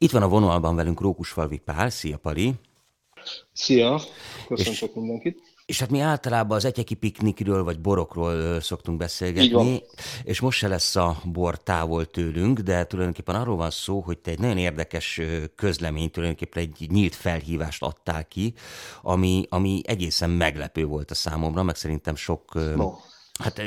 Itt van a vonalban velünk Rókusfalvi Pál. Szia, Pali! Szia! Köszöntök mindenkit! És hát mi általában az egyeki piknikről vagy borokról szoktunk beszélgetni, és most se lesz a bor távol tőlünk, de tulajdonképpen arról van szó, hogy te egy nagyon érdekes közlemény, tulajdonképpen egy nyílt felhívást adtál ki, ami, ami egészen meglepő volt a számomra, meg szerintem sok... No. Hát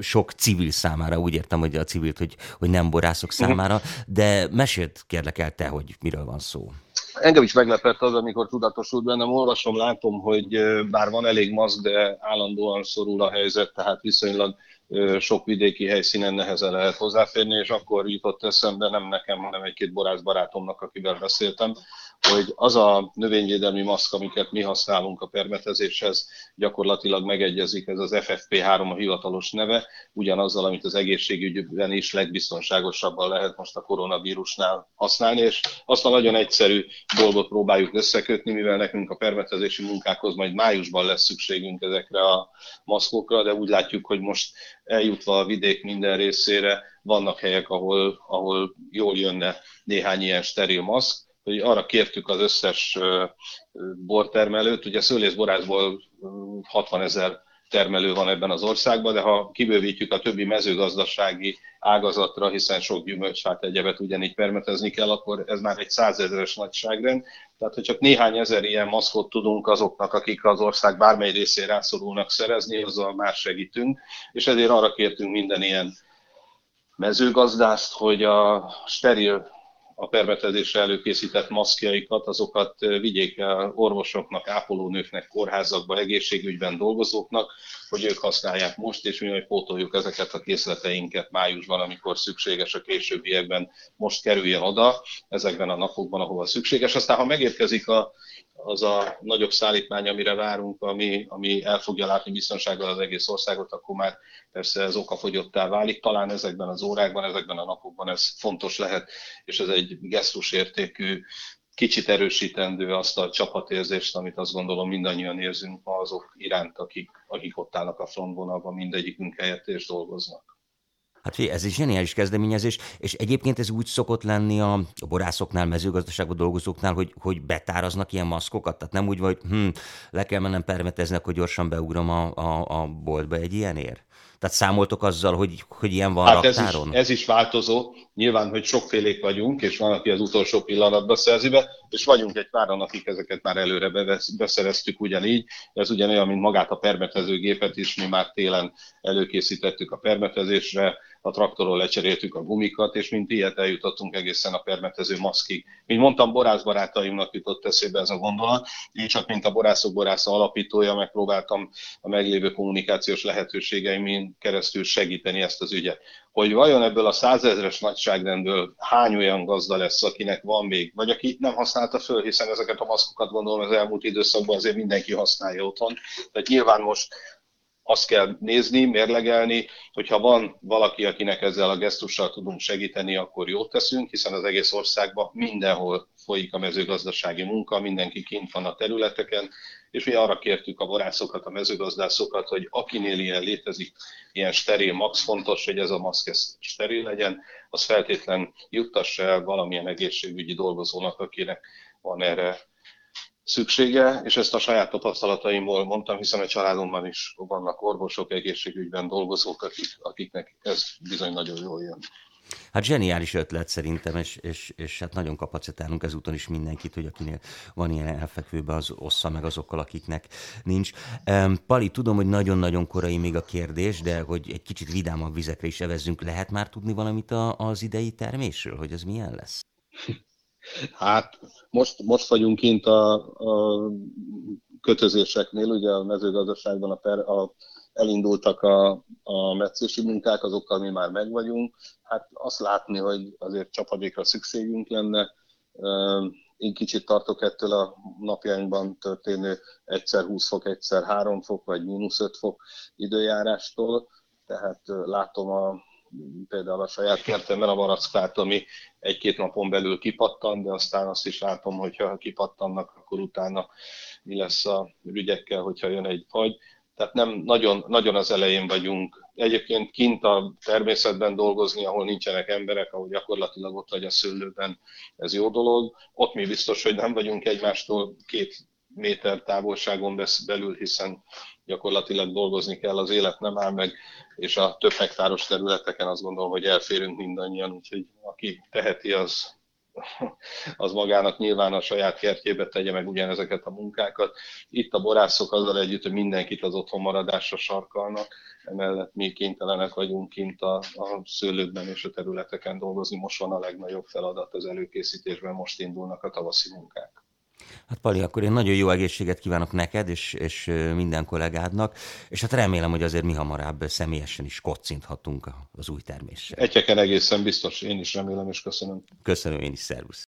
sok civil számára, úgy értem, hogy a civilt, hogy, hogy nem borászok mhm. számára, de mesélt kérlek el te, hogy miről van szó. Engem is meglepett az, amikor tudatosult bennem, olvasom, látom, hogy bár van elég maszk, de állandóan szorul a helyzet, tehát viszonylag sok vidéki helyszínen nehezen lehet hozzáférni, és akkor jutott eszembe, nem nekem, hanem egy-két borász barátomnak, akivel beszéltem, hogy az a növényvédelmi maszk, amiket mi használunk a permetezéshez, gyakorlatilag megegyezik, ez az FFP3 a hivatalos neve, ugyanazzal, amit az egészségügyben is legbiztonságosabban lehet most a koronavírusnál használni, és azt a nagyon egyszerű dolgot próbáljuk összekötni, mivel nekünk a permetezési munkákhoz majd májusban lesz szükségünk ezekre a maszkokra, de úgy látjuk, hogy most eljutva a vidék minden részére vannak helyek, ahol, ahol jól jönne néhány ilyen steril maszk, hogy arra kértük az összes bortermelőt, ugye szőlészborászból 60 ezer termelő van ebben az országban, de ha kibővítjük a többi mezőgazdasági ágazatra, hiszen sok gyümölcsfát egyebet ugyanígy permetezni kell, akkor ez már egy százezeres nagyságrend. Tehát, hogy csak néhány ezer ilyen maszkot tudunk azoknak, akik az ország bármely részén rászorulnak szerezni, azzal már segítünk, és ezért arra kértünk minden ilyen mezőgazdást, hogy a steril a permetezésre előkészített maszkjaikat, azokat vigyék el orvosoknak, ápolónőknek, kórházakba, egészségügyben dolgozóknak, hogy ők használják most, és mi majd pótoljuk ezeket a készleteinket májusban, amikor szükséges a későbbiekben most kerüljön oda, ezekben a napokban, ahova szükséges. Aztán, ha megérkezik a az a nagyobb szállítmány, amire várunk, ami, ami el fogja látni biztonsággal az egész országot, akkor már persze ez okafogyottá válik. Talán ezekben az órákban, ezekben a napokban ez fontos lehet, és ez egy gesztusértékű, kicsit erősítendő azt a csapatérzést, amit azt gondolom mindannyian érzünk ma azok iránt, akik, akik ott állnak a frontvonalban, mindegyikünk helyett és dolgoznak. Hát ez egy zseniális kezdeményezés, és egyébként ez úgy szokott lenni a, borászoknál, mezőgazdaságban dolgozóknál, hogy, hogy betáraznak ilyen maszkokat, tehát nem úgy, hogy hm, le kell mennem permetezni, akkor gyorsan beugrom a, a, a boltba egy ilyenért? Tehát számoltok azzal, hogy, hogy ilyen van hát raktáron? Ez is, ez is változó. Nyilván, hogy sokfélék vagyunk, és van, aki az utolsó pillanatban szerzi be, és vagyunk egy páran, akik ezeket már előre beszereztük ugyanígy. Ez ugyanolyan, mint magát a permetezőgépet is, mi már télen előkészítettük a permetezésre, a traktorról lecseréltük a gumikat, és mint ilyet eljutottunk egészen a permetező maszkig. Mint mondtam, borászbarátaimnak jutott eszébe ez a gondolat, így csak mint a borászok borásza alapítója megpróbáltam a meglévő kommunikációs lehetőségeimin keresztül segíteni ezt az ügyet. Hogy vajon ebből a százezres nagyságrendből hány olyan gazda lesz, akinek van még, vagy aki nem használta föl, hiszen ezeket a maszkokat gondolom az elmúlt időszakban azért mindenki használja otthon. Tehát nyilván most azt kell nézni, mérlegelni, hogyha van valaki, akinek ezzel a gesztussal tudunk segíteni, akkor jót teszünk, hiszen az egész országban mindenhol folyik a mezőgazdasági munka, mindenki kint van a területeken, és mi arra kértük a borászokat, a mezőgazdászokat, hogy akinél ilyen létezik, ilyen steril, max fontos, hogy ez a maszk steril legyen, az feltétlen juttassa el valamilyen egészségügyi dolgozónak, akinek van erre szüksége, és ezt a saját tapasztalataimból mondtam, hiszen a családomban is vannak orvosok, egészségügyben dolgozók, akik, akiknek ez bizony nagyon jól jön. Hát zseniális ötlet szerintem, és, és, és hát nagyon kapacitálunk ezúton is mindenkit, hogy akinél van ilyen elfekvőben, az ossza meg azokkal, akiknek nincs. Pali, tudom, hogy nagyon-nagyon korai még a kérdés, de hogy egy kicsit vidámabb vizekre is evezzünk, lehet már tudni valamit az idei termésről, hogy ez milyen lesz? Hát most, most vagyunk kint a, a kötözéseknél, ugye a mezőgazdaságban a, per, a, elindultak a, a meccési munkák, azokkal mi már megvagyunk. Hát azt látni, hogy azért csapadékra szükségünk lenne. Én kicsit tartok ettől a napjainkban történő egyszer 20 fok, egyszer 3 fok, vagy mínusz 5 fok időjárástól. Tehát látom a például a saját kertemben a barackát, ami egy-két napon belül kipattan, de aztán azt is látom, hogyha kipattannak, akkor utána mi lesz a ügyekkel, hogyha jön egy fagy. tehát nem nagyon, nagyon az elején vagyunk. Egyébként kint a természetben dolgozni, ahol nincsenek emberek, ahol gyakorlatilag ott vagy a szőlőben, ez jó dolog. Ott mi biztos, hogy nem vagyunk egymástól két méter távolságon belül, hiszen gyakorlatilag dolgozni kell, az élet nem áll meg, és a több hektáros területeken azt gondolom, hogy elférünk mindannyian, úgyhogy aki teheti, az, az magának nyilván a saját kertjébe tegye meg ugyanezeket a munkákat. Itt a borászok azzal együtt, hogy mindenkit az otthon maradásra sarkalnak, emellett mi kénytelenek vagyunk kint a, a szőlőkben és a területeken dolgozni. Most van a legnagyobb feladat az előkészítésben, most indulnak a tavaszi munkák. Hát Pali, akkor én nagyon jó egészséget kívánok neked és, és minden kollégádnak, és hát remélem, hogy azért mi hamarabb személyesen is kocinthatunk az új terméssel. Egyeken egészen biztos, én is remélem és köszönöm. Köszönöm én is, szervusz.